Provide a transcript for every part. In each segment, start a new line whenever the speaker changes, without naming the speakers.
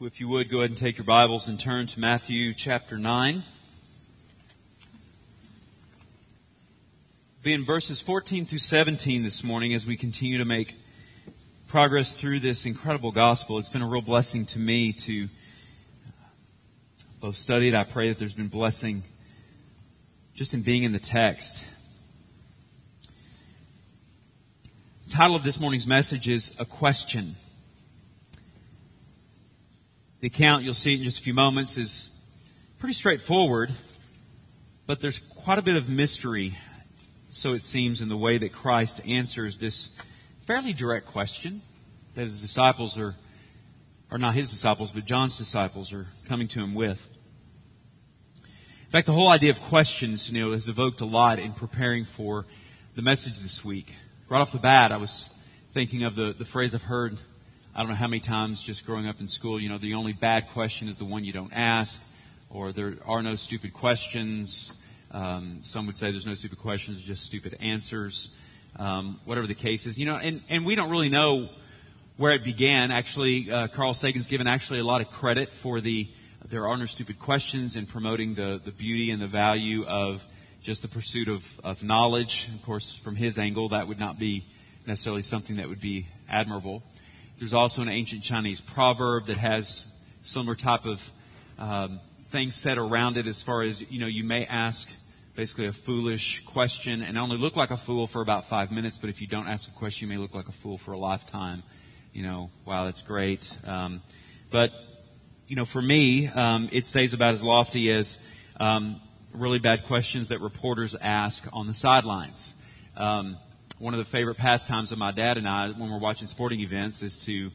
If you would, go ahead and take your Bibles and turn to Matthew chapter 9. Be in verses 14 through 17 this morning as we continue to make progress through this incredible gospel. It's been a real blessing to me to both study it. I pray that there's been blessing just in being in the text. The title of this morning's message is A Question. The account, you'll see in just a few moments, is pretty straightforward, but there's quite a bit of mystery, so it seems, in the way that Christ answers this fairly direct question that his disciples are, or not his disciples, but John's disciples are coming to him with. In fact, the whole idea of questions, you know, has evoked a lot in preparing for the message this week. Right off the bat, I was thinking of the, the phrase I've heard I don't know how many times just growing up in school, you know, the only bad question is the one you don't ask, or there are no stupid questions. Um, some would say there's no stupid questions, just stupid answers. Um, whatever the case is, you know, and, and we don't really know where it began. Actually, uh, Carl Sagan's given actually a lot of credit for the there are no stupid questions in promoting the, the beauty and the value of just the pursuit of, of knowledge. Of course, from his angle, that would not be necessarily something that would be admirable. There's also an ancient Chinese proverb that has similar type of um, things said around it as far as, you know, you may ask basically a foolish question and only look like a fool for about five minutes, but if you don't ask a question, you may look like a fool for a lifetime. You know, wow, that's great. Um, but, you know, for me, um, it stays about as lofty as um, really bad questions that reporters ask on the sidelines. Um, one of the favorite pastimes of my dad and I when we're watching sporting events is to, you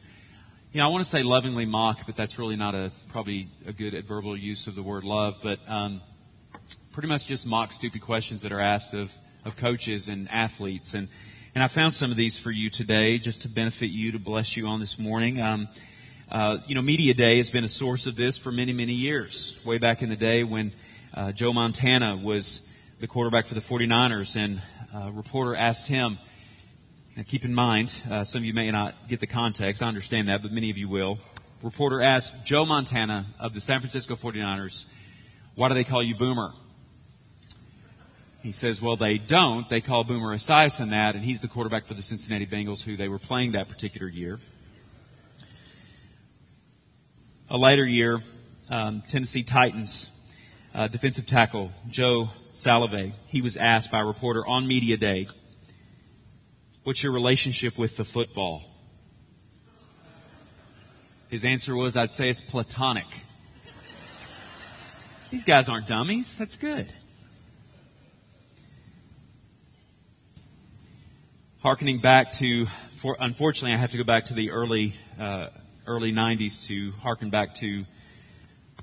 know, I want to say lovingly mock, but that's really not a probably a good adverbial use of the word love, but um, pretty much just mock stupid questions that are asked of of coaches and athletes and. And I found some of these for you today just to benefit you, to bless you on this morning. Um, uh, you know, Media Day has been a source of this for many, many years. Way back in the day when uh, Joe Montana was the quarterback for the 49ers, and a reporter asked him, now keep in mind, uh, some of you may not get the context, I understand that, but many of you will. Reporter asked Joe Montana of the San Francisco 49ers, why do they call you Boomer? He says, well, they don't. They call Boomer Esiason that, and he's the quarterback for the Cincinnati Bengals who they were playing that particular year. A later year, um, Tennessee Titans uh, defensive tackle Joe Salave'a, he was asked by a reporter on media day, "What's your relationship with the football?" His answer was, "I'd say it's platonic." These guys aren't dummies. That's good. Harkening back to, for, unfortunately, I have to go back to the early uh, early '90s to harken back to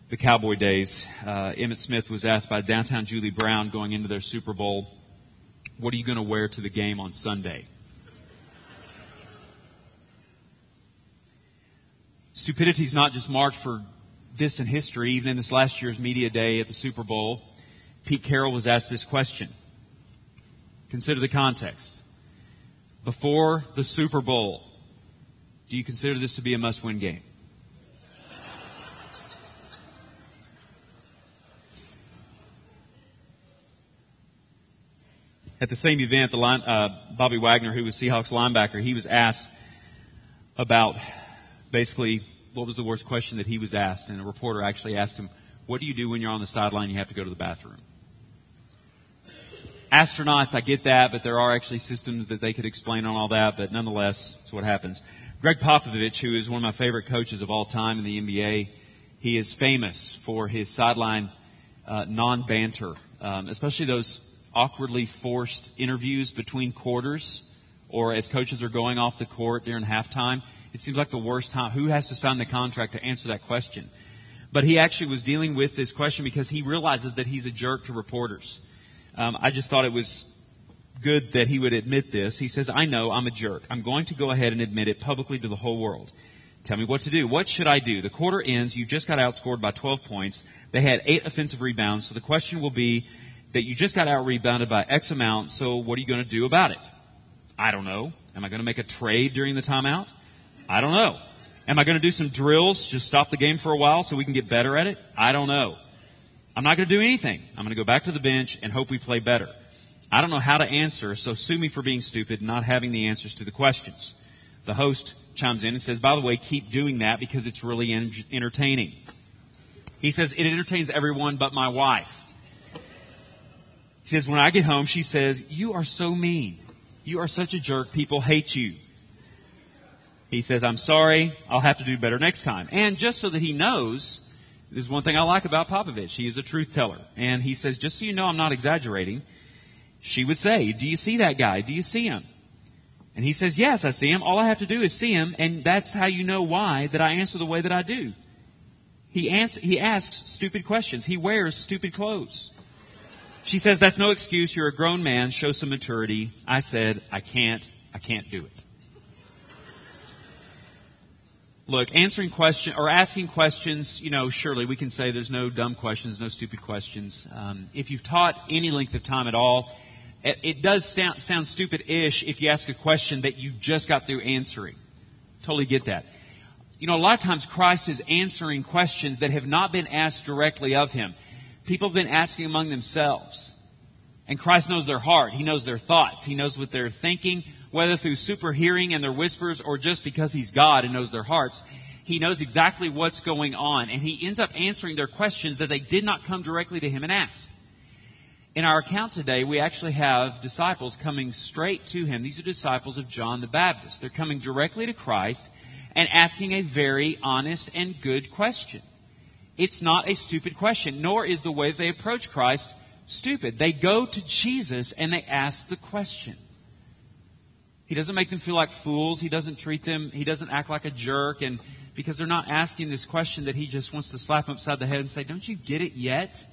the Cowboy days, uh, Emmitt Smith was asked by downtown Julie Brown going into their Super Bowl, what are you going to wear to the game on Sunday? Stupidity is not just marked for distant history. Even in this last year's media day at the Super Bowl, Pete Carroll was asked this question. Consider the context. Before the Super Bowl, do you consider this to be a must win game? At the same event, the line, uh, Bobby Wagner, who was Seahawks linebacker, he was asked about basically what was the worst question that he was asked, and a reporter actually asked him, "What do you do when you're on the sideline? You have to go to the bathroom." Astronauts, I get that, but there are actually systems that they could explain on all that. But nonetheless, it's what happens. Gregg Popovich, who is one of my favorite coaches of all time in the NBA, he is famous for his sideline uh, non-banter, um, especially those awkwardly forced interviews between quarters or as coaches are going off the court during halftime. It seems like the worst time. Who has to sign the contract to answer that question? But he actually was dealing with this question because he realizes that he's a jerk to reporters. Um, I just thought it was good that he would admit this. He says, I know I'm a jerk. I'm going to go ahead and admit it publicly to the whole world. Tell me what to do. What should I do? The quarter ends. You just got outscored by 12 points. They had eight offensive rebounds. So the question will be, that you just got out rebounded by X amount, so what are you going to do about it? I don't know. Am I going to make a trade during the timeout? I don't know. Am I going to do some drills, just stop the game for a while so we can get better at it? I don't know. I'm not going to do anything. I'm going to go back to the bench and hope we play better. I don't know how to answer, so sue me for being stupid not having the answers to the questions. The host chimes in and says, by the way, keep doing that because it's really en- entertaining. He says, it entertains everyone but my wife. He says, when I get home, she says, you are so mean. You are such a jerk. People hate you. He says, I'm sorry. I'll have to do better next time. And just so that he knows, this is one thing I like about Popovich. He is a truth teller. And he says, just so you know I'm not exaggerating, she would say, do you see that guy? Do you see him? And he says, yes, I see him. All I have to do is see him. And that's how you know why that I answer the way that I do. He, ans- he asks stupid questions. He wears stupid clothes. She says, that's no excuse. You're a grown man. Show some maturity. I said, I can't. I can't do it. Look, answering question or asking questions, you know, surely we can say there's no dumb questions, no stupid questions. Um, if you've taught any length of time at all, it, it does sound, sound stupid-ish if you ask a question that you just got through answering. Totally get that. You know, a lot of times Christ is answering questions that have not been asked directly of him. People have been asking among themselves. And Christ knows their heart. He knows their thoughts. He knows what they're thinking, whether through super hearing and their whispers or just because he's God and knows their hearts, he knows exactly what's going on. And he ends up answering their questions that they did not come directly to him and ask. In our account today, we actually have disciples coming straight to him. These are disciples of John the Baptist. They're coming directly to Christ and asking a very honest and good question. It's not a stupid question, nor is the way they approach Christ stupid. They go to Jesus and they ask the question. He doesn't make them feel like fools. He doesn't treat them, he doesn't act like a jerk. And because they're not asking this question that he just wants to slap them upside the head and say, Don't you get it yet?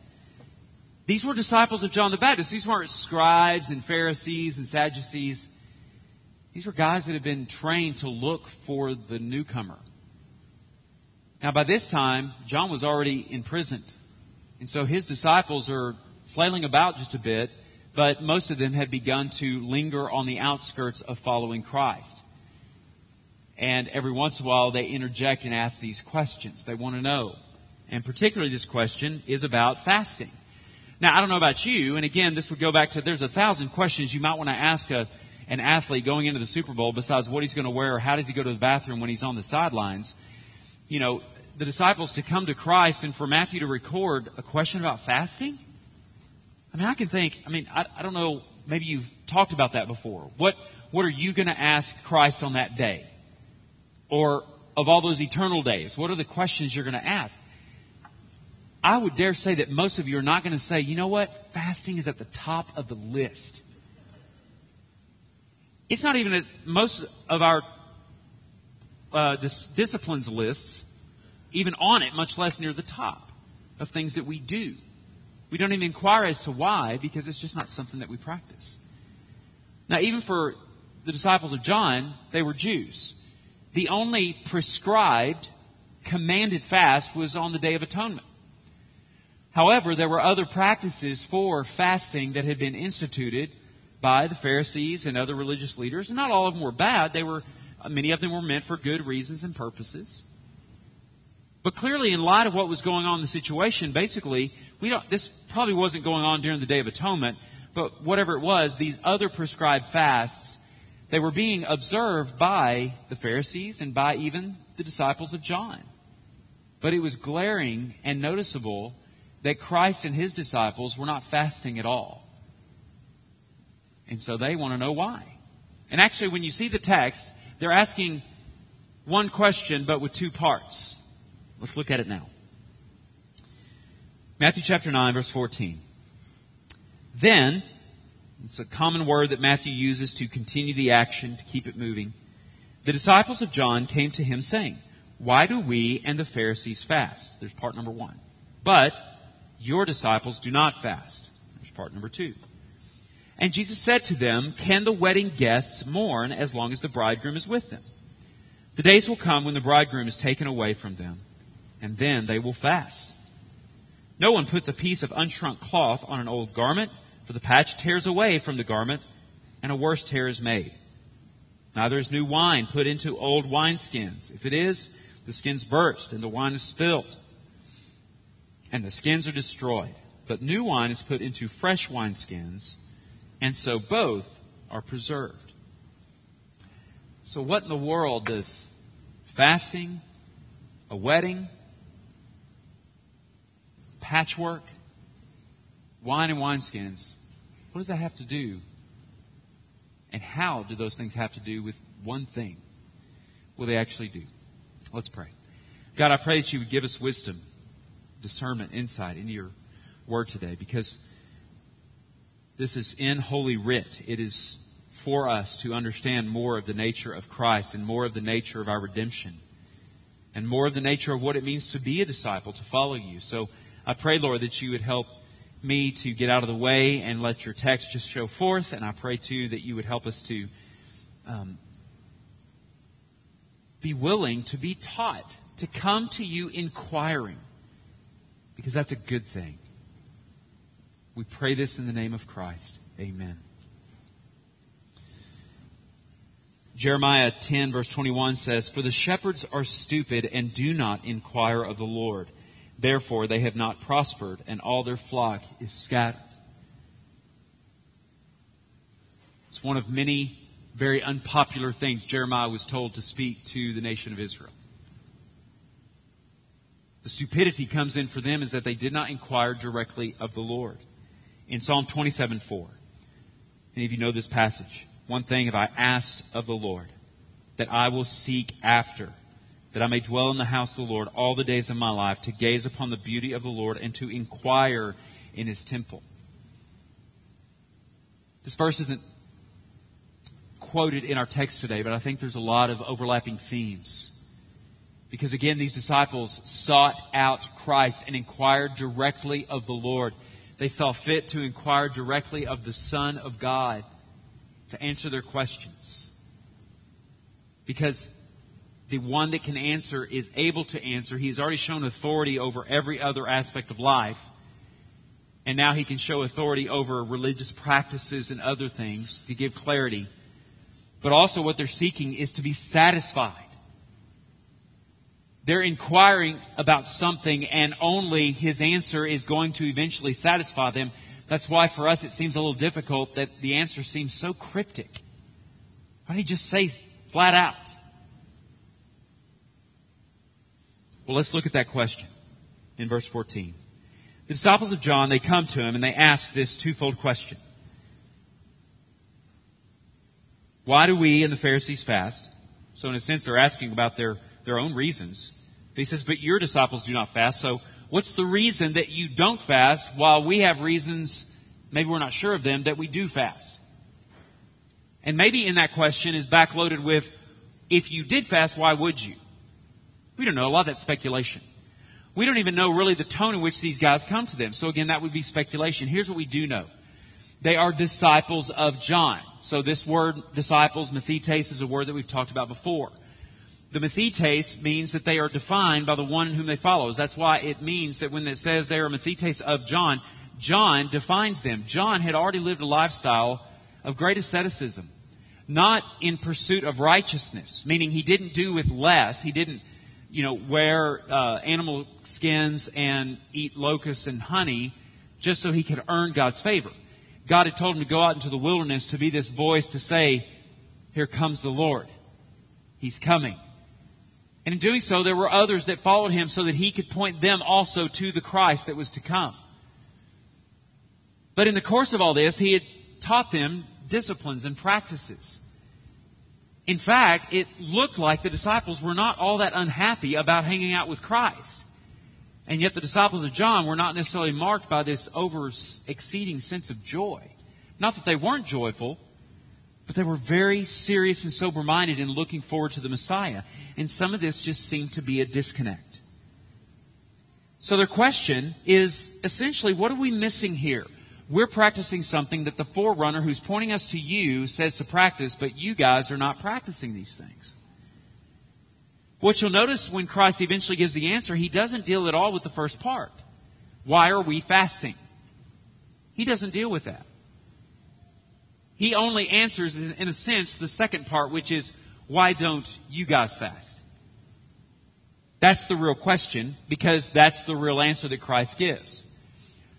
These were disciples of John the Baptist. These weren't scribes and Pharisees and Sadducees. These were guys that had been trained to look for the newcomer. Now, by this time, John was already imprisoned. And so his disciples are flailing about just a bit but most of them had begun to linger on the outskirts of following Christ. And every once in a while, they interject and ask these questions. They want to know. And particularly, this question is about fasting. Now, I don't know about you, and again, this would go back to there's a thousand questions you might want to ask a, an athlete going into the Super Bowl besides what he's going to wear or how does he go to the bathroom when he's on the sidelines. You know, the disciples to come to Christ and for Matthew to record a question about fasting? I mean, I can think, I mean, I, I don't know, maybe you've talked about that before. What, what are you going to ask Christ on that day? Or of all those eternal days, what are the questions you're going to ask? I would dare say that most of you are not going to say, you know what? Fasting is at the top of the list. It's not even at most of our uh, dis- disciplines lists, even on it, much less near the top of things that we do. We don't even inquire as to why because it's just not something that we practice. Now, even for the disciples of John, they were Jews. The only prescribed, commanded fast was on the Day of Atonement. However, there were other practices for fasting that had been instituted by the Pharisees and other religious leaders, and not all of them were bad. They were, Uh, many of them were meant for good reasons and purposes. But clearly, in light of what was going on in the situation, basically, we don't, this probably wasn't going on during the Day of Atonement, but whatever it was, these other prescribed fasts, they were being observed by the Pharisees and by even the disciples of John. But it was glaring and noticeable that Christ and his disciples were not fasting at all. And so they want to know why. And actually, when you see the text, they're asking one question, but with two parts. Let's look at it now. Matthew chapter 9, verse 14. Then, it's a common word that Matthew uses to continue the action, to keep it moving. The disciples of John came to him saying, Why do we and the Pharisees fast? There's part number one. But your disciples do not fast. There's part number two. And Jesus said to them, Can the wedding guests mourn as long as the bridegroom is with them? The days will come when the bridegroom is taken away from them, and then they will fast. No one puts a piece of unshrunk cloth on an old garment, for the patch tears away from the garment, and a worse tear is made. Neither is new wine put into old wineskins. If it is, the skins burst and the wine is spilled, and the skins are destroyed. But new wine is put into fresh wineskins, and so both are preserved. So, what in the world does fasting, a wedding, patchwork, wine and wineskins, what does that have to do? And how do those things have to do with one thing? Well, they actually do. Let's pray. God, I pray that you would give us wisdom, discernment, insight into your word today because this is in Holy Writ. It is for us to understand more of the nature of Christ and more of the nature of our redemption and more of the nature of what it means to be a disciple, to follow you. So I pray, Lord, that you would help me to get out of the way and let your text just show forth. And I pray, too, that you would help us to um, be willing to be taught, to come to you inquiring, because that's a good thing. We pray this in the name of Christ. Amen. Jeremiah 10, verse 21 says, For the shepherds are stupid and do not inquire of the Lord. Therefore, they have not prospered, and all their flock is scattered. It's one of many very unpopular things Jeremiah was told to speak to the nation of Israel. The stupidity comes in for them is that they did not inquire directly of the Lord. In Psalm 27 4, many of you know this passage. One thing have I asked of the Lord, that I will seek after that I may dwell in the house of the Lord all the days of my life, to gaze upon the beauty of the Lord and to inquire in his temple. This verse isn't quoted in our text today, but I think there's a lot of overlapping themes. Because again, these disciples sought out Christ and inquired directly of the Lord. They saw fit to inquire directly of the Son of God to answer their questions. Because the one that can answer is able to answer. He has already shown authority over every other aspect of life. And now he can show authority over religious practices and other things to give clarity. But also what they're seeking is to be satisfied. They're inquiring about something and only his answer is going to eventually satisfy them. That's why for us it seems a little difficult that the answer seems so cryptic. Why don't he just say flat out? Well, let's look at that question in verse 14. The disciples of John, they come to him and they ask this twofold question. Why do we and the Pharisees fast? So in a sense, they're asking about their, their own reasons. But he says, but your disciples do not fast. So what's the reason that you don't fast while we have reasons, maybe we're not sure of them, that we do fast? And maybe in that question is backloaded with, if you did fast, why would you? We don't know. A lot of that's speculation. We don't even know really the tone in which these guys come to them. So again, that would be speculation. Here's what we do know. They are disciples of John. So this word disciples, mathetes, is a word that we've talked about before. The mathetes means that they are defined by the one whom they follow. That's why it means that when it says they are mathetes of John, John defines them. John had already lived a lifestyle of great asceticism, not in pursuit of righteousness, meaning he didn't do with less. He didn't you know, wear uh, animal skins and eat locusts and honey just so he could earn God's favor. God had told him to go out into the wilderness to be this voice to say, Here comes the Lord. He's coming. And in doing so, there were others that followed him so that he could point them also to the Christ that was to come. But in the course of all this, he had taught them disciplines and practices. In fact, it looked like the disciples were not all that unhappy about hanging out with Christ. And yet the disciples of John were not necessarily marked by this over exceeding sense of joy. Not that they weren't joyful, but they were very serious and sober minded in looking forward to the Messiah. And some of this just seemed to be a disconnect. So their question is essentially, what are we missing here? we're practicing something that the forerunner who's pointing us to you says to practice, but you guys are not practicing these things. What you'll notice when Christ eventually gives the answer, he doesn't deal at all with the first part. Why are we fasting? He doesn't deal with that. He only answers, in a sense, the second part, which is, why don't you guys fast? That's the real question, because that's the real answer that Christ gives.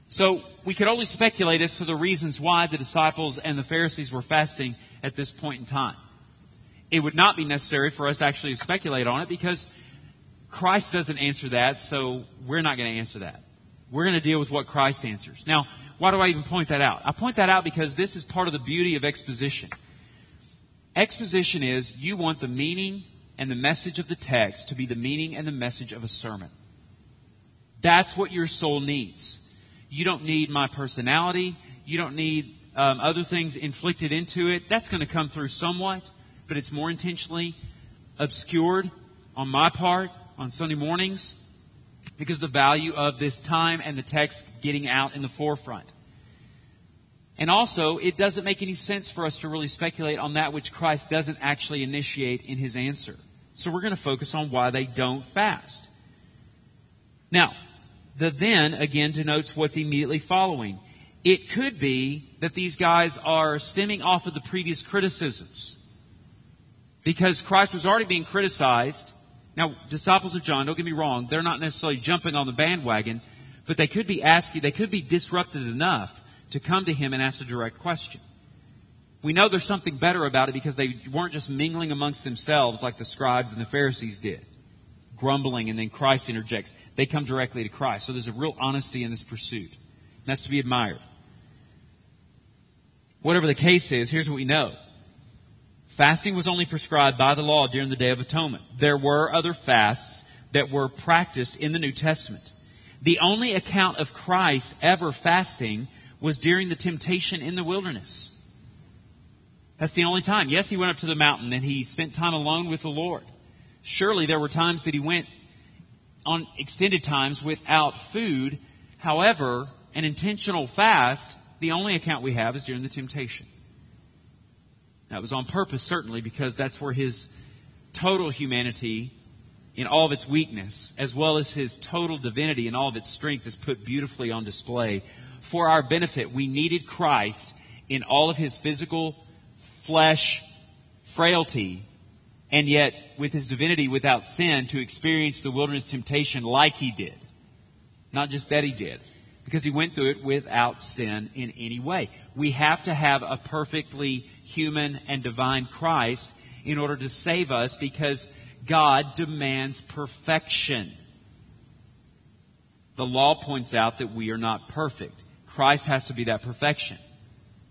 So we could only speculate as to the reasons why the disciples and the Pharisees were fasting at this point in time. It would not be necessary for us actually to speculate on it because Christ doesn't answer that, so we're not going to answer that. We're going to deal with what Christ answers. Now, why do I even point that out? I point that out because this is part of the beauty of exposition. Exposition is you want the meaning and the message of the text to be the meaning and the message of a sermon. That's what your soul needs. You don't need my personality. You don't need um, other things inflicted into it. That's going to come through somewhat, but it's more intentionally obscured on my part on Sunday mornings because the value of this time and the text getting out in the forefront. And also, it doesn't make any sense for us to really speculate on that which Christ doesn't actually initiate in his answer. So we're going to focus on why they don't fast. Now, the then again denotes what's immediately following. It could be that these guys are stemming off of the previous criticisms. Because Christ was already being criticized. Now, disciples of John, don't get me wrong, they're not necessarily jumping on the bandwagon, but they could be asking, they could be disrupted enough to come to him and ask a direct question. We know there's something better about it because they weren't just mingling amongst themselves like the scribes and the Pharisees did, grumbling, and then Christ interjects. They come directly to Christ. So there's a real honesty in this pursuit. And that's to be admired. Whatever the case is, here's what we know. Fasting was only prescribed by the law during the Day of Atonement. There were other fasts that were practiced in the New Testament. The only account of Christ ever fasting was during the temptation in the wilderness. That's the only time. Yes, he went up to the mountain and he spent time alone with the Lord. Surely there were times that he went on extended times without food. However, an intentional fast, the only account we have is during the temptation. That was on purpose, certainly, because that's where his total humanity in all of its weakness, as well as his total divinity in all of its strength, is put beautifully on display for our benefit. We needed Christ in all of his physical flesh frailty, and yet with his divinity without sin to experience the wilderness temptation like he did. Not just that he did, because he went through it without sin in any way. We have to have a perfectly human and divine Christ in order to save us because God demands perfection. The law points out that we are not perfect. Christ has to be that perfection.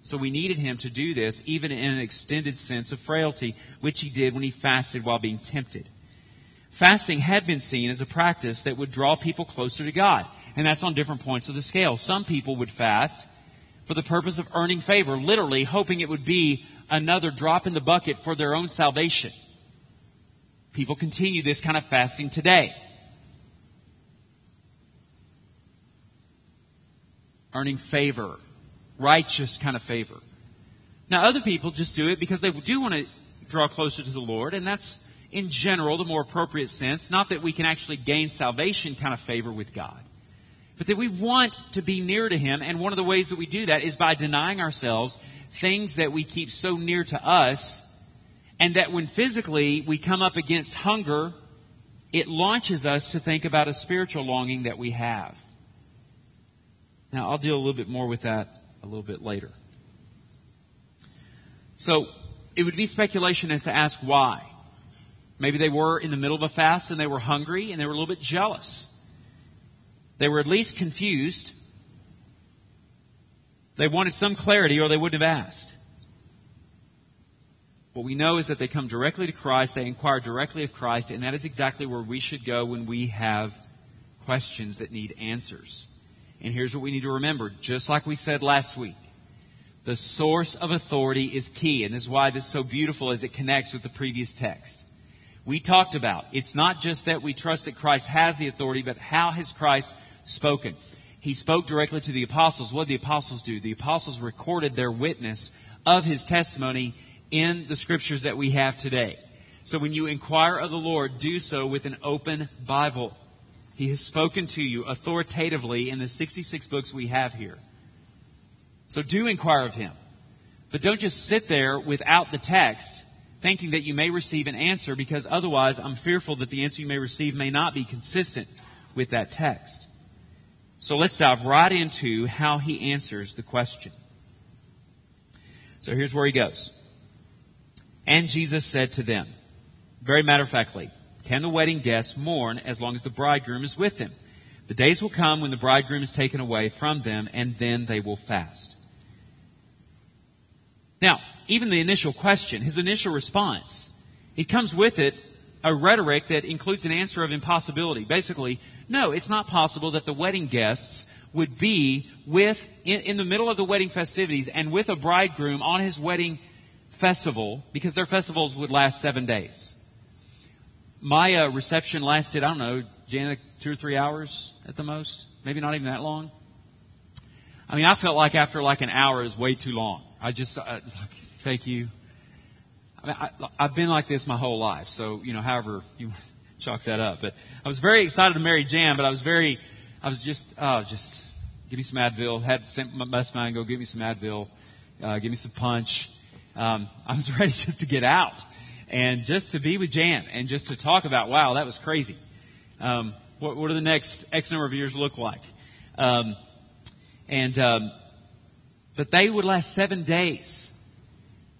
So we needed him to do this, even in an extended sense of frailty, which he did when he fasted while being tempted. Fasting had been seen as a practice that would draw people closer to God, and that's on different points of the scale. Some people would fast for the purpose of earning favor, literally hoping it would be another drop in the bucket for their own salvation. People continue this kind of fasting today. earning favor, righteous kind of favor. Now, other people just do it because they do want to draw closer to the Lord, and that's in general the more appropriate sense. Not that we can actually gain salvation kind of favor with God, but that we want to be near to Him, and one of the ways that we do that is by denying ourselves things that we keep so near to us, and that when physically we come up against hunger, it launches us to think about a spiritual longing that we have. Now, I'll deal a little bit more with that a little bit later. So, it would be speculation as to ask why. Maybe they were in the middle of a fast and they were hungry and they were a little bit jealous. They were at least confused. They wanted some clarity or they wouldn't have asked. What we know is that they come directly to Christ, they inquire directly of Christ, and that is exactly where we should go when we have questions that need answers. And here's what we need to remember, just like we said last week. The source of authority is key, and this is why this is so beautiful as it connects with the previous text. We talked about it's not just that we trust that Christ has the authority, but how has Christ spoken? He spoke directly to the apostles. What did the apostles do? The apostles recorded their witness of his testimony in the scriptures that we have today. So when you inquire of the Lord, do so with an open Bible. He has spoken to you authoritatively in the 66 books we have here. So do inquire of him. But don't just sit there without the text thinking that you may receive an answer because otherwise I'm fearful that the answer you may receive may not be consistent with that text. So let's dive right into how he answers the question. So here's where he goes. And Jesus said to them, very matter of factly, can the wedding guests mourn as long as the bridegroom is with them? The days will come when the bridegroom is taken away from them, and then they will fast. Now, even the initial question, his initial response, it comes with it a rhetoric that includes an answer of impossibility. Basically, no, it's not possible that the wedding guests would be with, in, in, the middle of the wedding festivities and with a bridegroom on his wedding festival, because their festivals would last seven days. My uh, reception lasted, I don't know, Janet, two or three hours at the most. Maybe not even that long. I mean, I felt like after like an hour is way too long. I just, uh, thank you. I mean, I, have been like this my whole life. So, you know, however you chalk that up. But I was very excited to marry Jan, but I was very, I was just, oh, just give me some Advil. Had sent my best man go give me some Advil, uh, give me some punch. Um, I was ready just to get out and just to be with Jan and just to talk about, wow, that was crazy. Um, what, what do the next X number of years look like? Um, and um, but they would last seven days.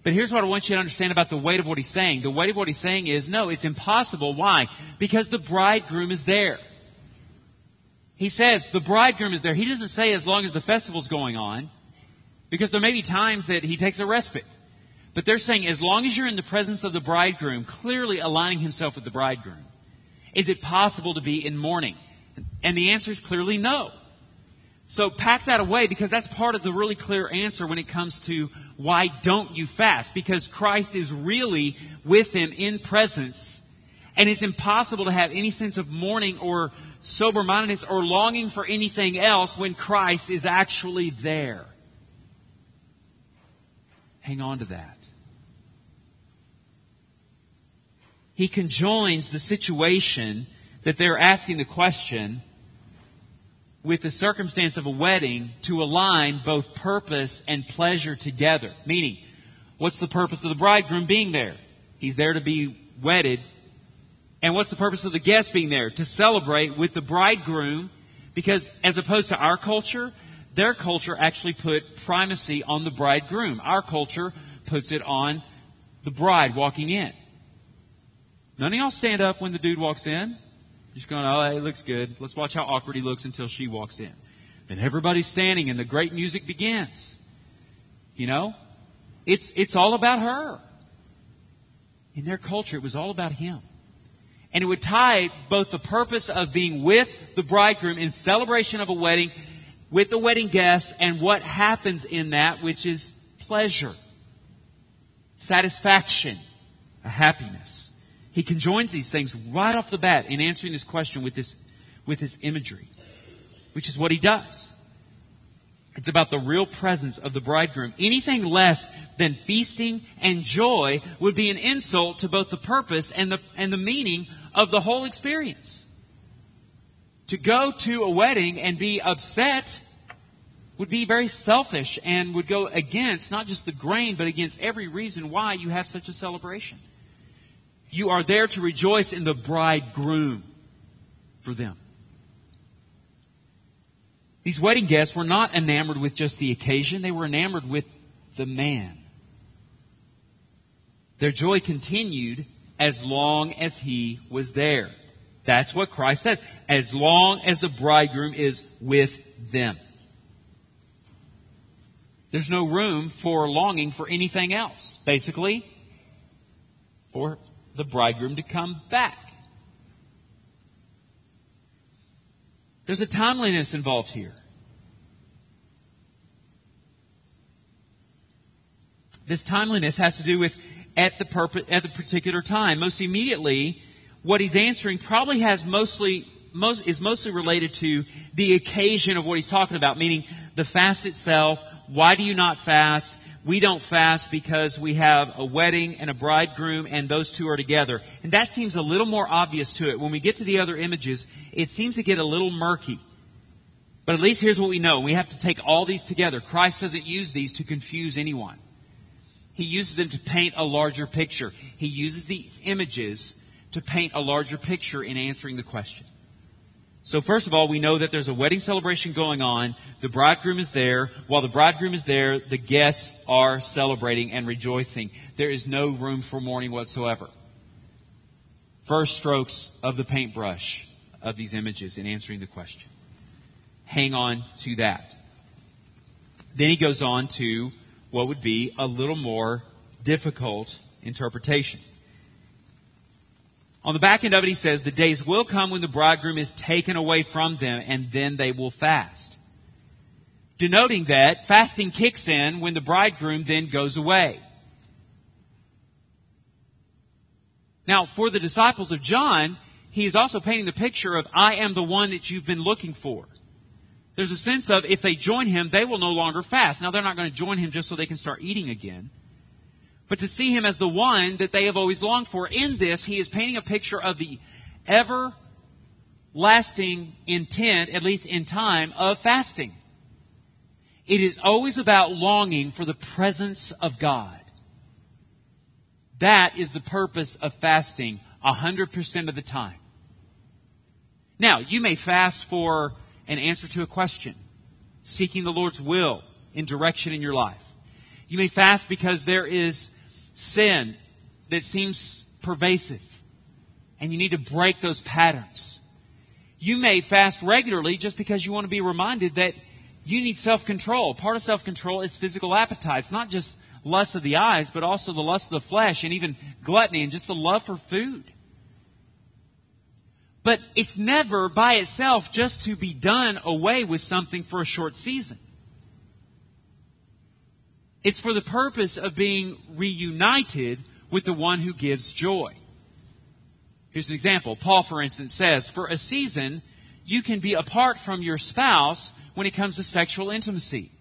But here's what I want you to understand about the weight of what he's saying. The weight of what he's saying is no, it's impossible. Why? Because the bridegroom is there. He says the bridegroom is there. He doesn't say as long as the festival's going on, because there may be times that he takes a respite. But they're saying as long as you're in the presence of the bridegroom, clearly aligning himself with the bridegroom, is it possible to be in mourning? And the answer is clearly no. So pack that away because that's part of the really clear answer when it comes to why don't you fast? Because Christ is really with him in presence. And it's impossible to have any sense of mourning or sober mindedness or longing for anything else when Christ is actually there. Hang on to that. He conjoins the situation that they're asking the question with the circumstance of a wedding to align both purpose and pleasure together. Meaning, what's the purpose of the bridegroom being there? He's there to be wedded. And what's the purpose of the guest being there? To celebrate with the bridegroom. Because as opposed to our culture, their culture actually put primacy on the bridegroom. Our culture puts it on the bride walking in. None of y'all stand up when the dude walks in. Just going, oh, it looks good. Let's watch how awkward he looks until she walks in. Then everybody's standing and the great music begins. You know? It's, it's all about her. In their culture, it was all about him. And it would tie both the purpose of being with the bridegroom in celebration of a wedding with the wedding guests and what happens in that, which is pleasure, satisfaction, a happiness. He conjoins these things right off the bat in answering this question with this, with this imagery, which is what he does. It's about the real presence of the bridegroom. Anything less than feasting and joy would be an insult to both the purpose and the, and the meaning of the whole experience. To go to a wedding and be upset would be very selfish and would go against not just the grain, but against every reason why you have such a celebration. You are there to rejoice in the bridegroom for them. These wedding guests were not enamored with just the occasion, they were enamored with the man. Their joy continued as long as he was there. That's what Christ says. As long as the bridegroom is with them. There's no room for longing for anything else. Basically, for the bridegroom to come back. There's a timeliness involved here. This timeliness has to do with at the purpose, at the particular time. Most immediately, what he's answering probably has mostly, most, is mostly related to the occasion of what he's talking about, meaning the fast itself. Why do you not fast? We don't fast because we have a wedding and a bridegroom and those two are together. And that seems a little more obvious to it. When we get to the other images, it seems to get a little murky. But at least here's what we know. We have to take all these together. Christ doesn't use these to confuse anyone. He uses them to paint a larger picture. He uses these images to paint a larger picture in answering the question. So first of all, we know that there's a wedding celebration going on. The bridegroom is there. While the bridegroom is there, the guests are celebrating and rejoicing. There is no room for mourning whatsoever. First strokes of the paintbrush of these images in answering the question. Hang on to that. Then he goes on to what would be a little more difficult interpretation. On the back end of it, he says, the days will come when the bridegroom is taken away from them, and then they will fast. Denoting that fasting kicks in when the bridegroom then goes away. Now, for the disciples of John, he is also painting the picture of, I am the one that you've been looking for. There's a sense of, if they join him, they will no longer fast. Now, they're not going to join him just so they can start eating again but to see him as the one that they have always longed for. In this, he is painting a picture of the ever lasting intent, at least in time, of fasting. It is always about longing for the presence of God. That is the purpose of fasting 100% of the time. Now, you may fast for an answer to a question, seeking the Lord's will in direction in your life. You may fast because there is sin that seems pervasive and you need to break those patterns. You may fast regularly just because you want to be reminded that you need self-control. Part of self-control is physical appetite. It's not just lust of the eyes, but also the lust of the flesh and even gluttony and just the love for food. But it's never by itself just to be done away with something for a short season. It's for the purpose of being reunited with the one who gives joy. Here's an example. Paul, for instance, says, for a season, you can be apart from your spouse when it comes to sexual intimacy.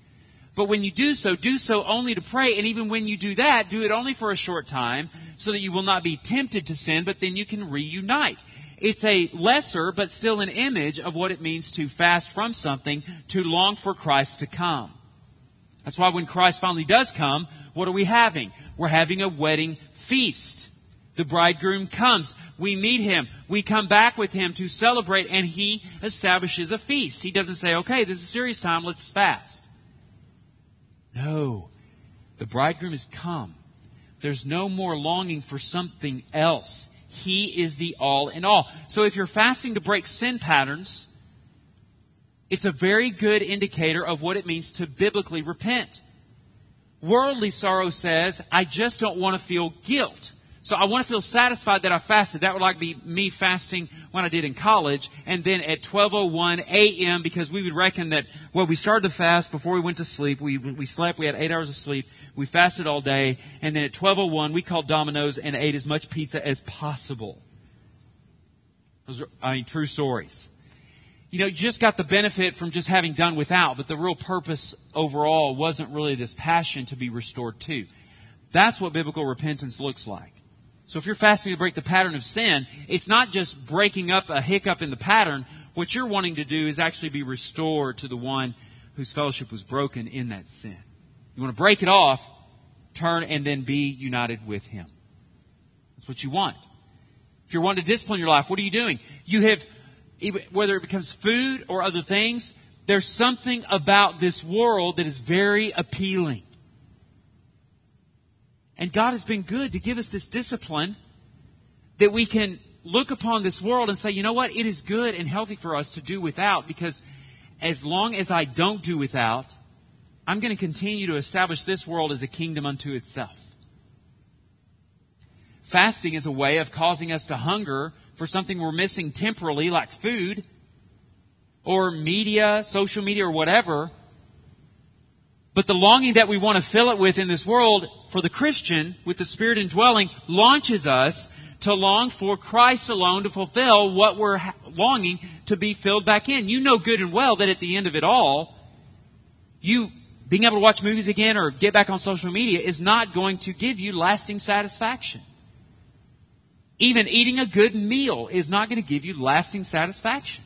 But when you do so, do so only to pray. And even when you do that, do it only for a short time so that you will not be tempted to sin, but then you can reunite. It's a lesser, but still an image of what it means to fast from something, to long for Christ to come. That's why when Christ finally does come, what are we having? We're having a wedding feast. The bridegroom comes. We meet him. We come back with him to celebrate and he establishes a feast. He doesn't say, okay, this is serious time. Let's fast. No. The bridegroom has come. There's no more longing for something else. He is the all in all. So if you're fasting to break sin patterns, it's a very good indicator of what it means to biblically repent. Worldly sorrow says, I just don't want to feel guilt. So I want to feel satisfied that I fasted. That would like be me fasting when I did in college. And then at 12.01 a.m., because we would reckon that, well, we started to fast before we went to sleep. We, we slept. We had eight hours of sleep. We fasted all day. And then at 12.01, we called Domino's and ate as much pizza as possible. Those are, I mean, true stories you know, you just got the benefit from just having done without, but the real purpose overall wasn't really this passion to be restored to. That's what biblical repentance looks like. So if you're fasting to break the pattern of sin, it's not just breaking up a hiccup in the pattern. What you're wanting to do is actually be restored to the one whose fellowship was broken in that sin. You want to break it off, turn, and then be united with Him. That's what you want. If you're wanting to discipline your life, what are you doing? You have whether it becomes food or other things, there's something about this world that is very appealing. And God has been good to give us this discipline that we can look upon this world and say, you know what? It is good and healthy for us to do without because as long as I don't do without, I'm going to continue to establish this world as a kingdom unto itself. Fasting is a way of causing us to hunger for something we're missing temporally, like food, or media, social media, or whatever. But the longing that we want to fill it with in this world for the Christian, with the Spirit indwelling, launches us to long for Christ alone to fulfill what we're longing to be filled back in. You know good and well that at the end of it all, you being able to watch movies again or get back on social media is not going to give you lasting satisfaction. Even eating a good meal is not going to give you lasting satisfaction.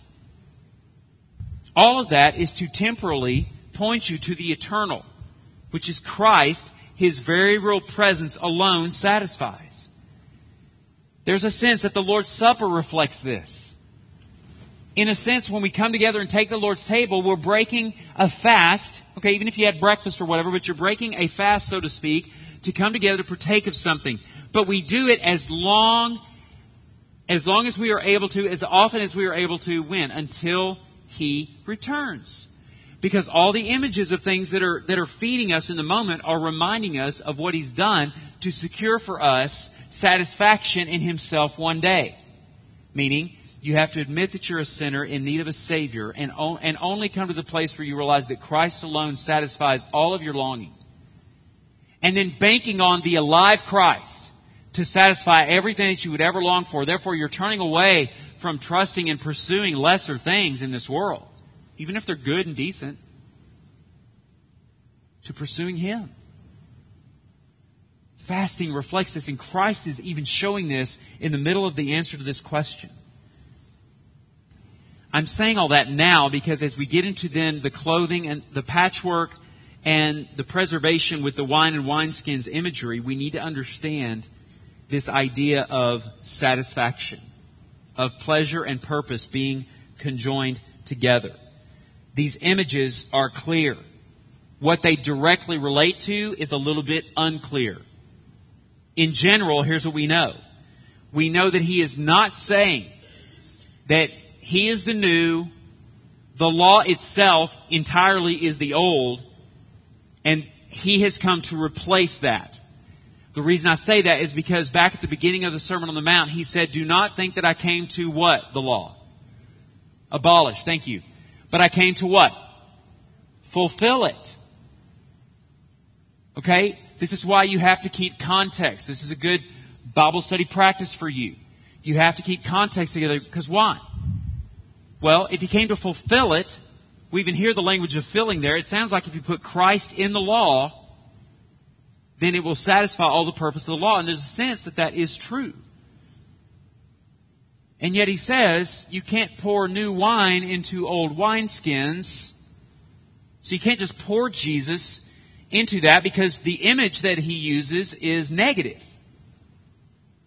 All of that is to temporally point you to the eternal, which is Christ, His very real presence alone satisfies. There's a sense that the Lord's Supper reflects this. In a sense, when we come together and take the Lord's table, we're breaking a fast. Okay, even if you had breakfast or whatever, but you're breaking a fast, so to speak, to come together to partake of something. But we do it as long, as long as we are able to, as often as we are able to win, until He returns. Because all the images of things that are, that are feeding us in the moment are reminding us of what He's done to secure for us satisfaction in Himself one day. Meaning, you have to admit that you're a sinner in need of a Savior and, and only come to the place where you realize that Christ alone satisfies all of your longing. And then banking on the alive Christ to satisfy everything that you would ever long for. Therefore, you're turning away from trusting and pursuing lesser things in this world even if they're good and decent, to pursuing Him. Fasting reflects this, and Christ is even showing this in the middle of the answer to this question. I'm saying all that now because as we get into then the clothing and the patchwork and the preservation with the wine and wineskins imagery, we need to understand this idea of satisfaction, of pleasure and purpose being conjoined together these images are clear. What they directly relate to is a little bit unclear. In general, here's what we know. We know that he is not saying that he is the new, the law itself entirely is the old, and he has come to replace that. The reason I say that is because back at the beginning of the Sermon on the Mount, he said, Do not think that I came to what? The law. Abolish. Thank you. But I came to what? Fulfill it. Okay? This is why you have to keep context. This is a good Bible study practice for you. You have to keep context together because why? Well, if he came to fulfill it, we even hear the language of filling there. It sounds like if you put Christ in the law, then it will satisfy all the purpose of the law. And there's a sense that that is true. And yet he says you can't pour new wine into old wineskins. So you can't just pour Jesus into that because the image that he uses is negative.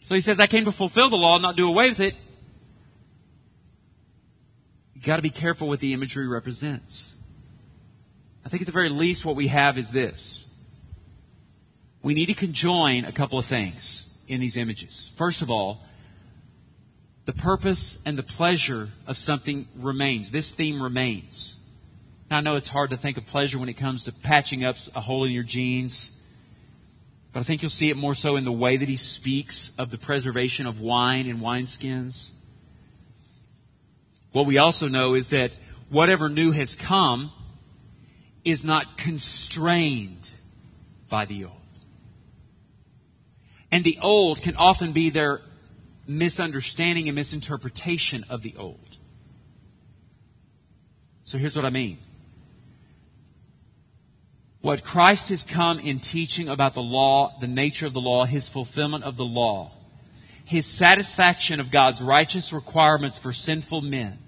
So he says, I came to fulfill the law, not do away with it. You've got to be careful what the imagery represents. I think at the very least what we have is this. We need to conjoin a couple of things in these images. First of all, the purpose and the pleasure of something remains. This theme remains. Now, I know it's hard to think of pleasure when it comes to patching up a hole in your jeans, but I think you'll see it more so in the way that he speaks of the preservation of wine and wineskins. What we also know is that whatever new has come is not constrained by the old. And the old can often be their misunderstanding and misinterpretation of the old. So here's what I mean. What Christ has come in teaching about the law, the nature of the law, his fulfillment of the law, his satisfaction of God's righteous requirements for sinful men,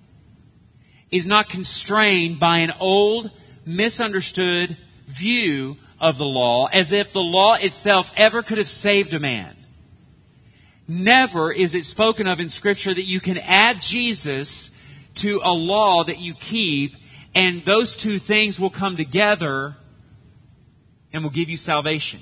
is not constrained by an old, misunderstood view of the law as if the law itself ever could have saved a man. Never is it spoken of in Scripture that you can add Jesus to a law that you keep, and those two things will come together and will give you salvation.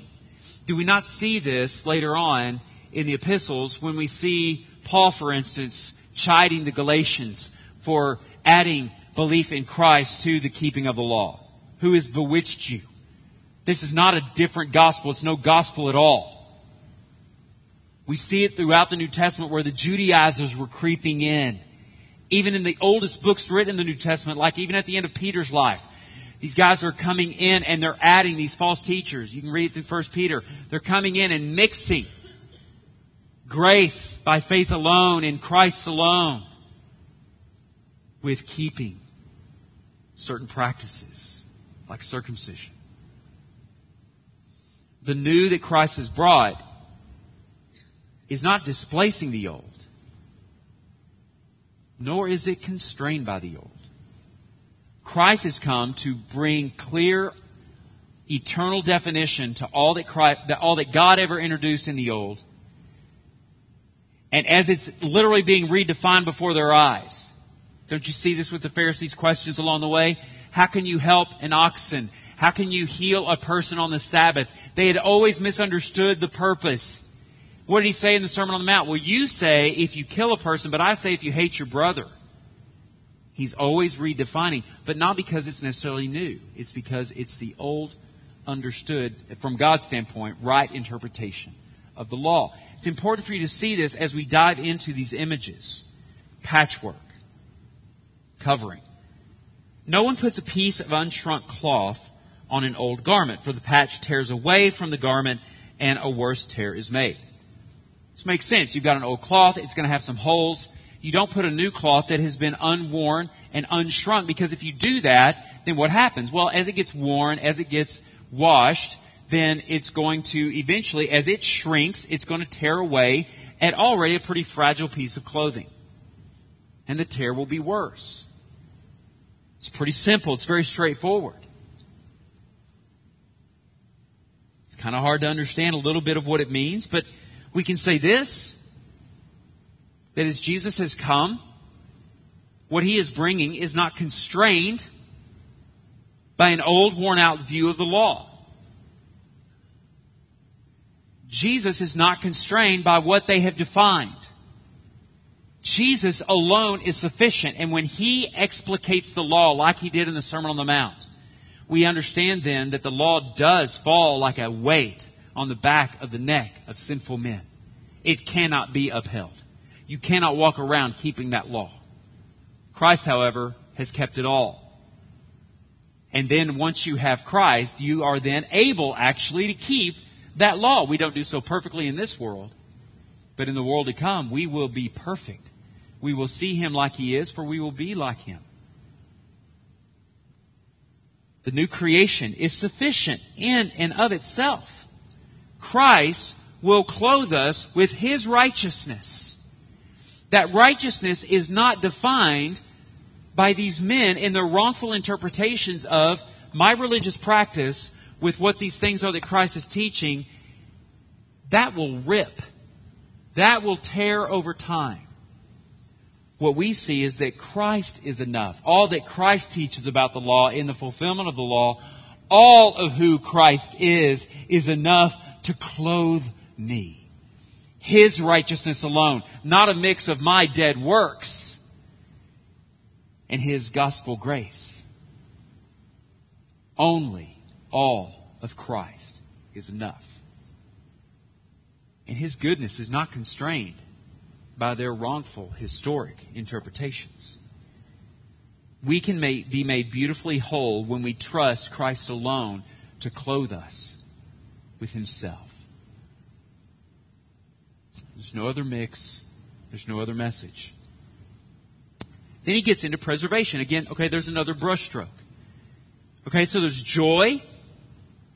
Do we not see this later on in the epistles when we see Paul, for instance, chiding the Galatians for adding belief in Christ to the keeping of the law? Who has bewitched you? This is not a different gospel. It's no gospel at all. We see it throughout the New Testament where the Judaizers were creeping in. Even in the oldest books written in the New Testament, like even at the end of Peter's life, these guys are coming in and they're adding these false teachers. You can read it through First Peter. They're coming in and mixing grace by faith alone in Christ alone with keeping certain practices like circumcision. The new that Christ has brought is not displacing the old, nor is it constrained by the old. Christ has come to bring clear eternal definition to all that, Christ, that all that God ever introduced in the old. And as it's literally being redefined before their eyes. Don't you see this with the Pharisees' questions along the way? How can you help an oxen? How can you heal a person on the Sabbath? They had always misunderstood the purpose. What did he say in the Sermon on the Mount? Well, you say if you kill a person, but I say if you hate your brother. He's always redefining, but not because it's necessarily new. It's because it's the old, understood, from God's standpoint, right interpretation of the law. It's important for you to see this as we dive into these images. Patchwork. Covering. No one puts a piece of unshrunk cloth on an old garment, for the patch tears away from the garment and a worse tear is made. This makes sense. You've got an old cloth, it's going to have some holes. You don't put a new cloth that has been unworn and unshrunk because if you do that, then what happens? Well, as it gets worn, as it gets washed, then it's going to eventually, as it shrinks, it's going to tear away at already a pretty fragile piece of clothing. And the tear will be worse. It's pretty simple. It's very straightforward. It's kind of hard to understand a little bit of what it means, but we can say this that as Jesus has come, what he is bringing is not constrained by an old, worn out view of the law. Jesus is not constrained by what they have defined. Jesus alone is sufficient. And when he explicates the law like he did in the Sermon on the Mount, we understand then that the law does fall like a weight on the back of the neck of sinful men. It cannot be upheld. You cannot walk around keeping that law. Christ, however, has kept it all. And then once you have Christ, you are then able actually to keep that law. We don't do so perfectly in this world, but in the world to come, we will be perfect. We will see him like he is, for we will be like him. The new creation is sufficient in and of itself. Christ will clothe us with his righteousness that righteousness is not defined by these men in their wrongful interpretations of my religious practice with what these things are that Christ is teaching, that will rip. That will tear over time. What we see is that Christ is enough. All that Christ teaches about the law in the fulfillment of the law, all of who Christ is, is enough to clothe me. His righteousness alone, not a mix of my dead works and His gospel grace. Only all of Christ is enough. And His goodness is not constrained by their wrongful historic interpretations. We can make, be made beautifully whole when we trust Christ alone to clothe us with Himself. There's no other mix. There's no other message. Then he gets into preservation. Again, okay, there's another brushstroke. Okay, so there's joy.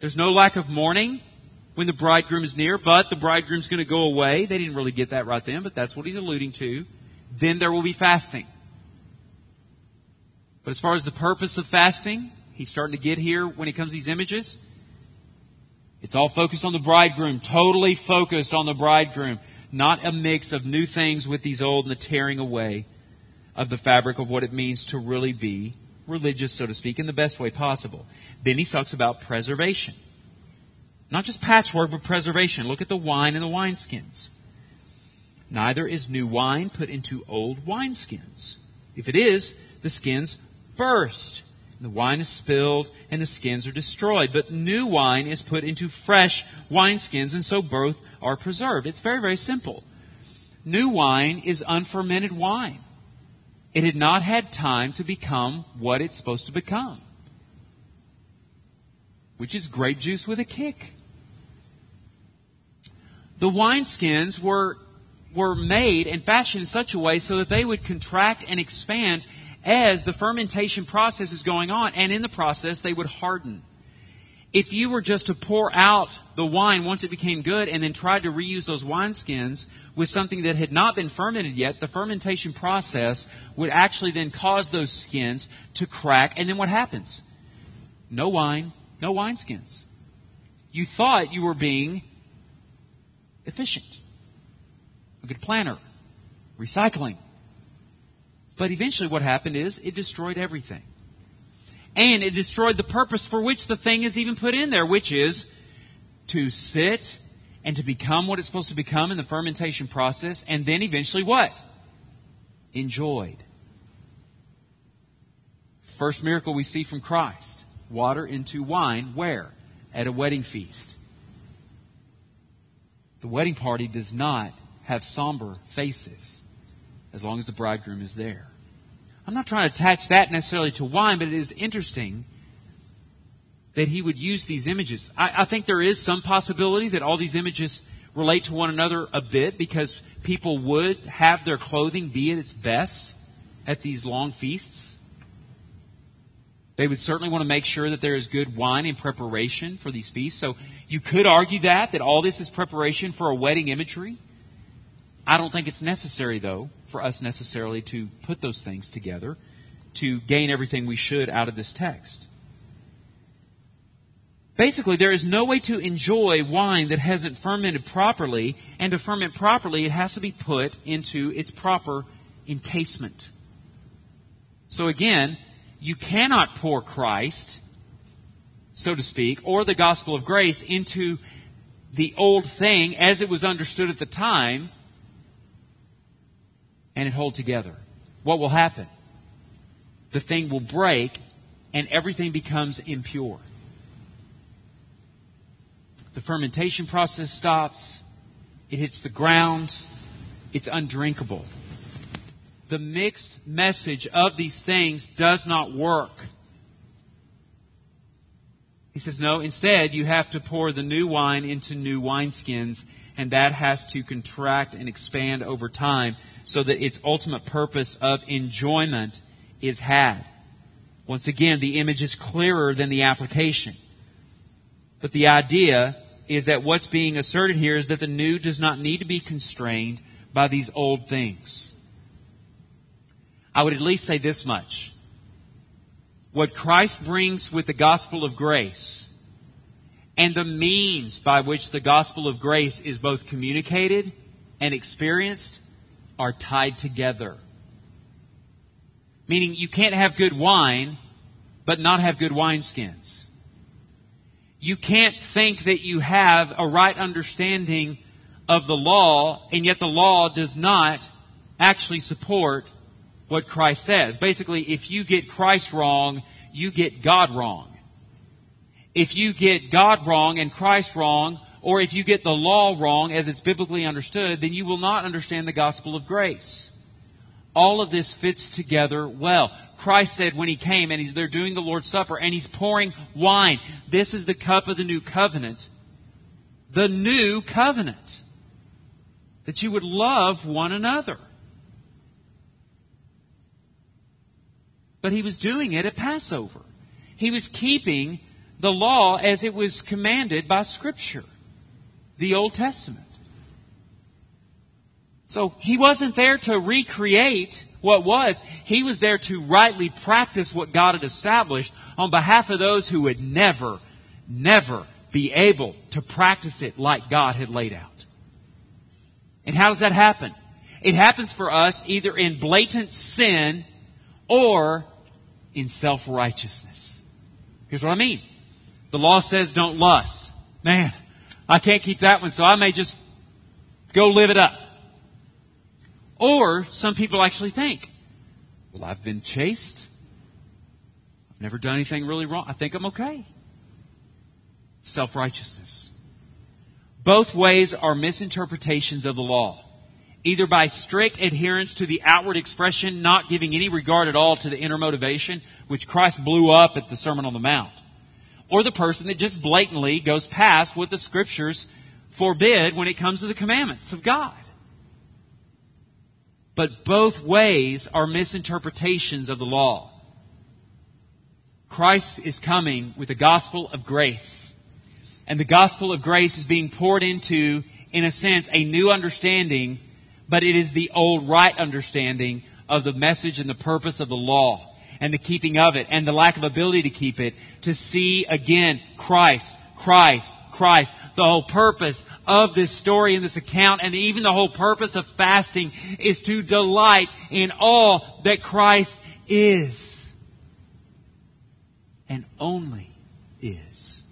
There's no lack of mourning when the bridegroom is near, but the bridegroom's going to go away. They didn't really get that right then, but that's what he's alluding to. Then there will be fasting. But as far as the purpose of fasting, he's starting to get here when he comes these images. It's all focused on the bridegroom, totally focused on the bridegroom not a mix of new things with these old and the tearing away of the fabric of what it means to really be religious, so to speak, in the best way possible. Then he talks about preservation. Not just patchwork, but preservation. Look at the wine and the wineskins. Neither is new wine put into old wineskins. If it is, the skins burst. The wine is spilled and the skins are destroyed. But new wine is put into fresh wineskins, and so both are preserved. It's very, very simple. New wine is unfermented wine. It had not had time to become what it's supposed to become, which is grape juice with a kick. The wineskins were, were made and fashioned in such a way so that they would contract and expand as the fermentation process is going on, and in the process they would harden if you were just to pour out the wine once it became good and then tried to reuse those wineskins with something that had not been fermented yet, the fermentation process would actually then cause those skins to crack. And then what happens? No wine, no wineskins. You thought you were being efficient, a good planner, recycling. But eventually what happened is it destroyed everything. And it destroyed the purpose for which the thing is even put in there, which is to sit and to become what it's supposed to become in the fermentation process, and then eventually what? Enjoyed. First miracle we see from Christ water into wine, where? At a wedding feast. The wedding party does not have somber faces as long as the bridegroom is there. I'm not trying to attach that necessarily to wine, but it is interesting that he would use these images. I, I, think there is some possibility that all these images relate to one another a bit because people would have their clothing be at its best at these long feasts. They would certainly want to make sure that there is good wine in preparation for these feasts. So you could argue that, that all this is preparation for a wedding imagery. I don't think it's necessary, though, for us necessarily to put those things together to gain everything we should out of this text. Basically, there is no way to enjoy wine that hasn't fermented properly, and to ferment properly, it has to be put into its proper encasement. So again, you cannot pour Christ, so to speak, or the gospel of grace into the old thing as it was understood at the time and it hold together. What will happen? The thing will break and everything becomes impure the fermentation process stops, it hits the ground, it's undrinkable. The mixed message of these things does not work. He says, no, instead you have to pour the new wine into new wineskins, and that has to contract and expand over time so that its ultimate purpose of enjoyment is had. Once again, the image is clearer than the application. But the idea is that what's being asserted here is that the new does not need to be constrained by these old things. I would at least say this much. What Christ brings with the gospel of grace and the means by which the gospel of grace is both communicated and experienced are tied together. Meaning you can't have good wine, but not have good wineskins you can't think that you have a right understanding of the law, and yet the law does not actually support what Christ says. Basically, if you get Christ wrong, you get God wrong. If you get God wrong and Christ wrong, or if you get the law wrong as it's biblically understood, then you will not understand the gospel of grace. All of this fits together well. Christ said when he came and they're doing the Lord's Supper and he's pouring wine. This is the cup of the new covenant. The new covenant. That you would love one another. But he was doing it at Passover. He was keeping the law as it was commanded by Scripture, the Old Testament. So he wasn't there to recreate what was. He was there to rightly practice what God had established on behalf of those who would never, never be able to practice it like God had laid out. And how does that happen? It happens for us either in blatant sin or in self-righteousness. Here's what I mean. The law says don't lust. Man, I can't keep that one, so I may just go live it up. Or some people actually think, well, I've been chaste. I've never done anything really wrong. I think I'm okay. Self righteousness. Both ways are misinterpretations of the law. Either by strict adherence to the outward expression, not giving any regard at all to the inner motivation, which Christ blew up at the Sermon on the Mount. Or the person that just blatantly goes past what the scriptures forbid when it comes to the commandments of God. But both ways are misinterpretations of the law. Christ is coming with the gospel of grace. And the gospel of grace is being poured into, in a sense, a new understanding, but it is the old right understanding of the message and the purpose of the law. and the keeping of it and the lack of ability to keep it to see again Christ, Christ, Christ. The whole purpose of this story and this account and even the whole purpose of fasting is to delight in all that Christ is and only is.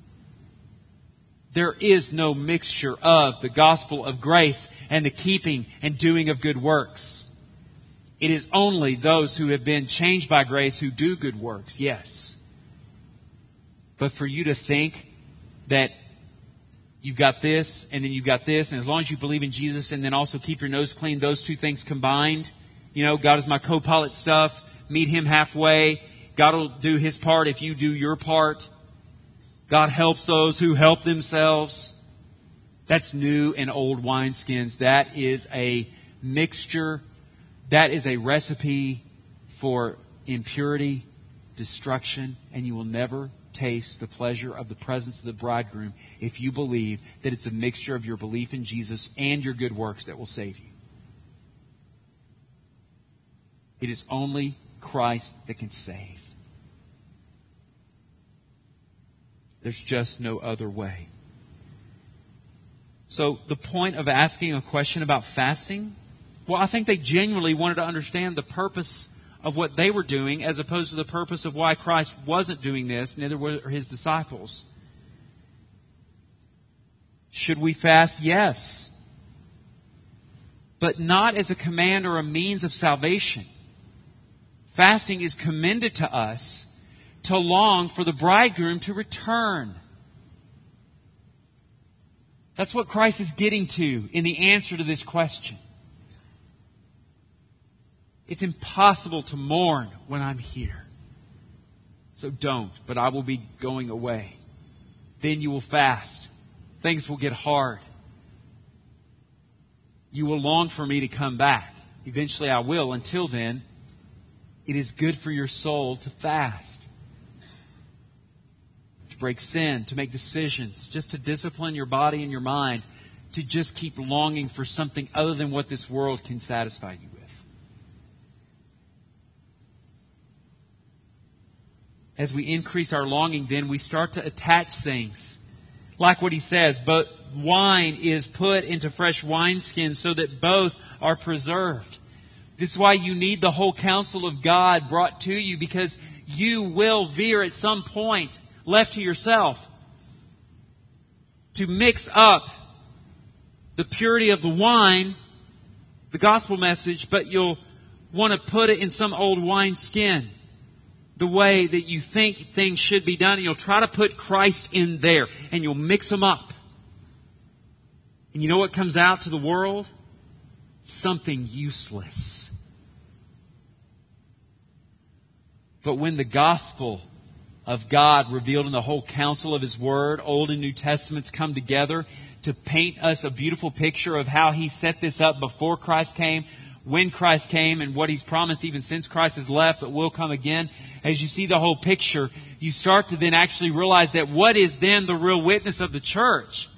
There is no mixture of the gospel of grace and the keeping and doing of good works. It is only those who have been changed by grace who do good works, yes. But for you to think that you've got this and then you've got this, and as long as you believe in Jesus and then also keep your nose clean, those two things combined, you know, God is my co-pilot stuff, meet Him halfway, God will do His part if you do your part. God helps those who help themselves. That's new and old wineskins. That is a mixture. That is a recipe for impurity, destruction, and you will never taste the pleasure of the presence of the bridegroom if you believe that it's a mixture of your belief in Jesus and your good works that will save you. It is only Christ that can save. There's just no other way. So the point of asking a question about fasting, well, I think they genuinely wanted to understand the purpose of what they were doing as opposed to the purpose of why Christ wasn't doing this, neither were his disciples. Should we fast? Yes. But not as a command or a means of salvation. Fasting is commended to us to long for the bridegroom to return. That's what Christ is getting to in the answer to this question. It's impossible to mourn when I'm here. So don't, but I will be going away. Then you will fast. Things will get hard. You will long for me to come back. Eventually I will. Until then, it is good for your soul to fast to break sin, to make decisions, just to discipline your body and your mind, to just keep longing for something other than what this world can satisfy you with. As we increase our longing, then we start to attach things. Like what he says, but wine is put into fresh wineskins so that both are preserved. This is why you need the whole counsel of God brought to you because you will veer at some point left to yourself to mix up the purity of the wine, the gospel message, but you'll want to put it in some old wine skin the way that you think things should be done, and you'll try to put Christ in there, and you'll mix them up. And you know what comes out to the world? Something useless. But when the gospel of God revealed in the whole counsel of His Word, Old and New Testaments come together to paint us a beautiful picture of how He set this up before Christ came, when Christ came, and what He's promised even since Christ has left, but will come again. As you see the whole picture, you start to then actually realize that what is then the real witness of the church?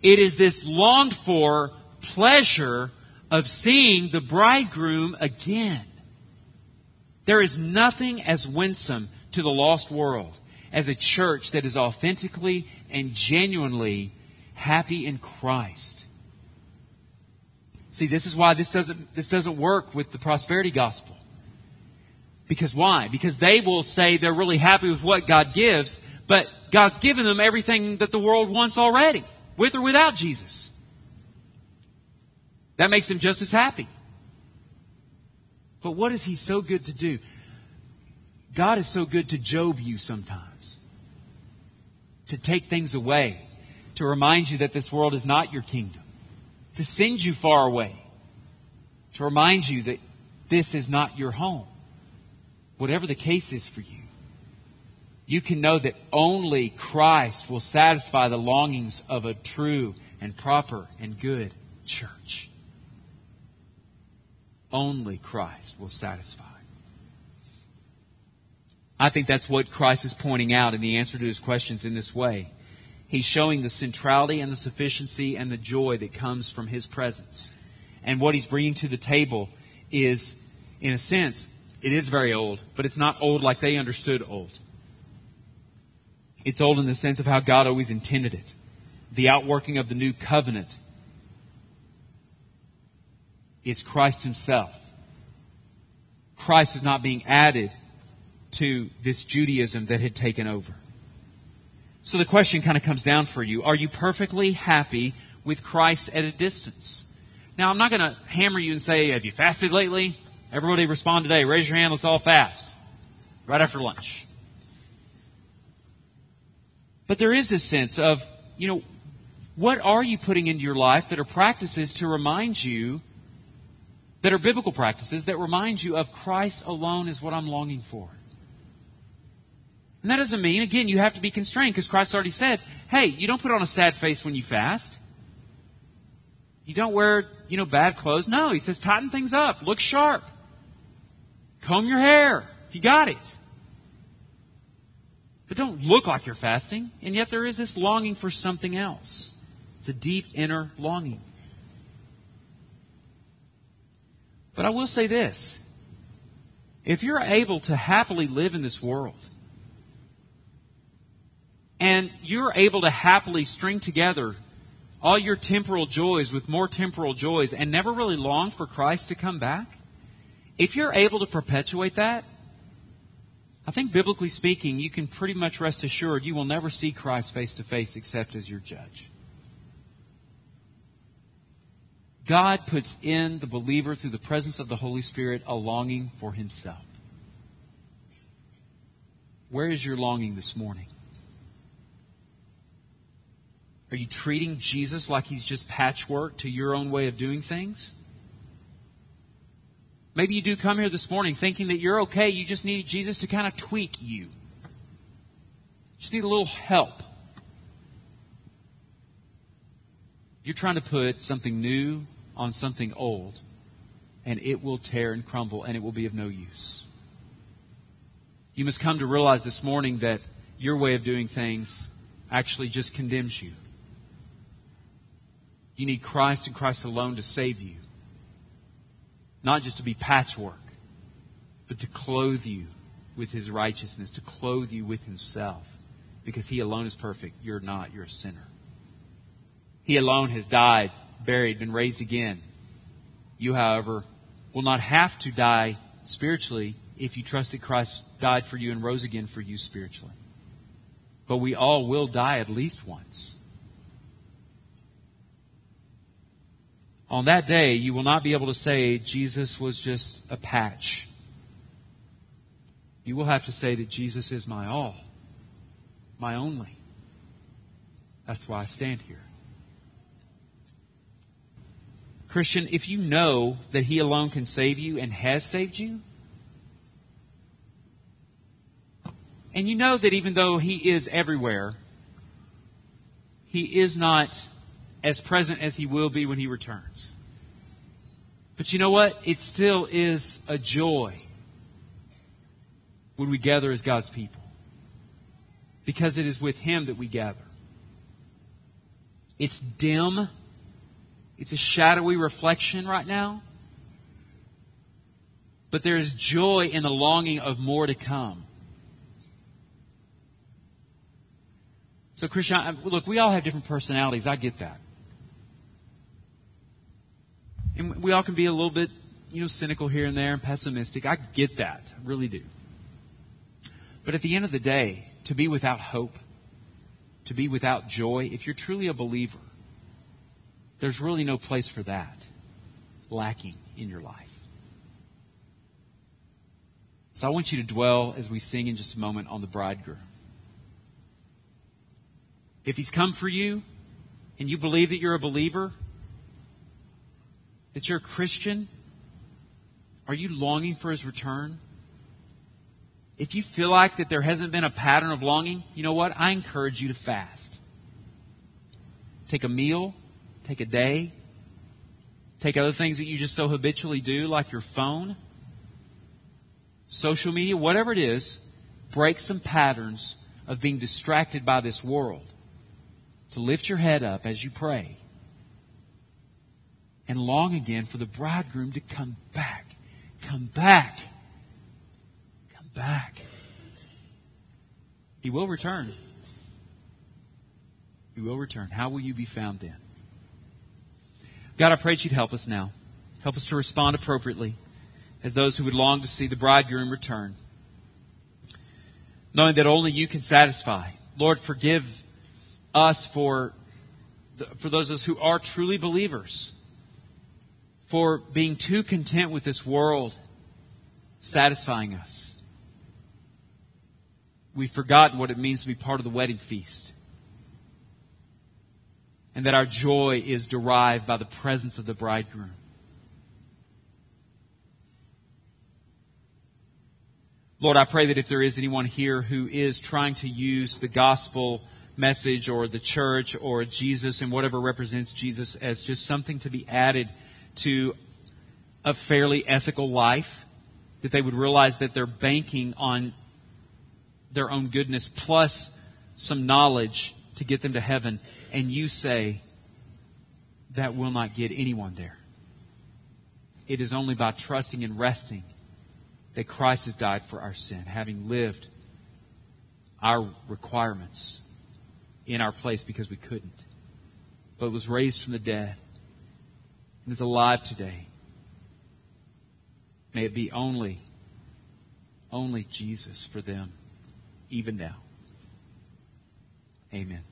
It is this longed for pleasure of seeing the bridegroom again. There is nothing as winsome to the lost world as a church that is authentically and genuinely happy in Christ. See, this is why this doesn't, this doesn't work with the prosperity gospel. Because why? Because they will say they're really happy with what God gives, but God's given them everything that the world wants already, with or without Jesus. That makes them just as happy. But what is He so good to do? God is so good to Job you sometimes. To take things away. To remind you that this world is not your kingdom. To send you far away. To remind you that this is not your home. Whatever the case is for you. You can know that only Christ will satisfy the longings of a true and proper and good church. Only Christ will satisfy. I think that's what Christ is pointing out in the answer to his questions in this way. He's showing the centrality and the sufficiency and the joy that comes from his presence. And what he's bringing to the table is, in a sense, It is very old, but it's not old like they understood old. It's old in the sense of how God always intended it. The outworking of the new covenant is Christ Himself. Christ is not being added to this Judaism that had taken over. So the question kind of comes down for you. Are you perfectly happy with Christ at a distance? Now, I'm not going to hammer you and say, have you fasted lately? Everybody respond today. Raise your hand. Let's all fast. Right after lunch. But there is this sense of, you know, what are you putting into your life that are practices to remind you, that are biblical practices that remind you of Christ alone is what I'm longing for? And that doesn't mean, again, you have to be constrained because Christ already said, hey, you don't put on a sad face when you fast. You don't wear, you know, bad clothes. No, he says, tighten things up. Look sharp. Comb your hair if you got it. But don't look like you're fasting. And yet there is this longing for something else. It's a deep inner longing. But I will say this. If you're able to happily live in this world, and you're able to happily string together all your temporal joys with more temporal joys and never really long for Christ to come back, if you're able to perpetuate that, I think biblically speaking, you can pretty much rest assured you will never see Christ face to face except as your judge. God puts in the believer through the presence of the Holy Spirit a longing for himself. Where is your longing this morning? Are you treating Jesus like he's just patchwork to your own way of doing things? Maybe you do come here this morning thinking that you're okay, you just need Jesus to kind of tweak you. You just need a little help. You're trying to put something new on something old, and it will tear and crumble, and it will be of no use. You must come to realize this morning that your way of doing things actually just condemns you. You need Christ and Christ alone to save you. Not just to be patchwork, but to clothe you with His righteousness, to clothe you with Himself. Because He alone is perfect. You're not. You're a sinner. He alone has died, buried, been raised again. You, however, will not have to die spiritually if you trust that Christ died for you and rose again for you spiritually. But we all will die at least once. On that day, you will not be able to say Jesus was just a patch. You will have to say that Jesus is my all, my only. That's why I stand here. Christian, if you know that He alone can save you and has saved you, and you know that even though He is everywhere, He is not as present as he will be when he returns. But you know what? It still is a joy when we gather as God's people. Because it is with him that we gather. It's dim. It's a shadowy reflection right now. But there is joy in the longing of more to come. So, Christian, look, we all have different personalities. I get that. And we all can be a little bit, you know, cynical here and there and pessimistic. I get that. I really do. But at the end of the day, to be without hope, to be without joy, if you're truly a believer, there's really no place for that lacking in your life. So I want you to dwell as we sing in just a moment on the bridegroom. If he's come for you and you believe that you're a believer, that you're a Christian? Are you longing for his return? If you feel like that there hasn't been a pattern of longing, you know what? I encourage you to fast. Take a meal, take a day, take other things that you just so habitually do, like your phone, social media, whatever it is, break some patterns of being distracted by this world. To lift your head up as you pray and long again for the bridegroom to come back. Come back. Come back. He will return. He will return. How will you be found then? God, I pray that you'd help us now. Help us to respond appropriately as those who would long to see the bridegroom return. Knowing that only you can satisfy. Lord, forgive us for, for those of us who are truly believers, for being too content with this world satisfying us. We've forgotten what it means to be part of the wedding feast. And that our joy is derived by the presence of the bridegroom. Lord, I pray that if there is anyone here who is trying to use the gospel message or the church or Jesus and whatever represents Jesus as just something to be added to a fairly ethical life, that they would realize that they're banking on their own goodness plus some knowledge to get them to heaven, and you say that will not get anyone there. It is only by trusting and resting that Christ has died for our sin, having lived our requirements in our place because we couldn't, but was raised from the dead and is alive today. May it be only, only Jesus for them, even now. Amen.